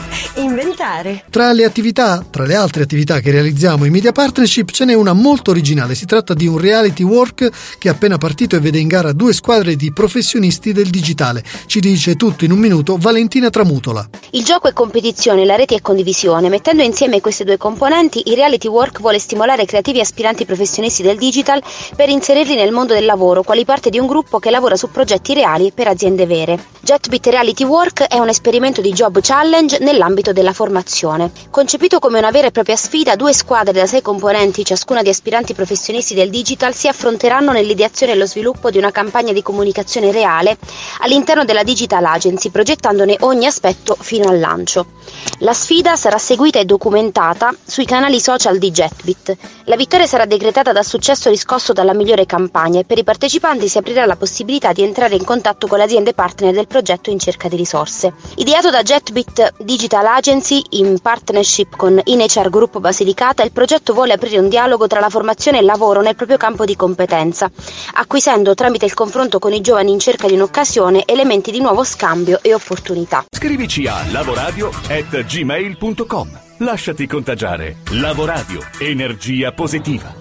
inventare. Tra le attività, tra le altre attività che realizziamo in Media Partnership, ce n'è una molto originale. Si tratta di un reality work che è appena partito e vede in gara due squadre di professionisti del digitale. Ci dice tutto in un minuto Valentina Tramutola. Il gioco è competizione, la rete è condivisione. Mettendo insieme queste due componenti, il reality work vuole stimolare creativi aspiranti professionisti del digital per inserirli nel mondo del lavoro, quali parte di un gruppo che lavora su progetti reali per aziende vere. JetBit Reality Work è un esperimento di job challenge nell'ambito della formazione. Concepito come una vera e propria sfida, due squadre da sei componenti, ciascuna di aspiranti professionisti del digital, si affronteranno nell'ideazione e lo sviluppo di una campagna di comunicazione reale all'interno della Digital Agency, progettandone ogni aspetto fino al lancio. La sfida sarà seguita e documentata sui canali social di JetBit. La vittoria sarà decretata dal successo riscosso dalla migliore campagna e per i partecipanti si aprirà la possibilità di entrare in contatto con le aziende partner del progetto in cerca di risorse. Ideato da JetBit Digital Agency in partnership con InHR Group Basilicata, il progetto vuole aprire un dialogo tra la formazione e il lavoro nel proprio campo di competenza, acquisendo tramite il confronto con i giovani in cerca di un'occasione elementi di nuovo scambio e opportunità. Scrivici a lavoradio@gmail.com. Lasciati contagiare. Lavoradio, energia positiva.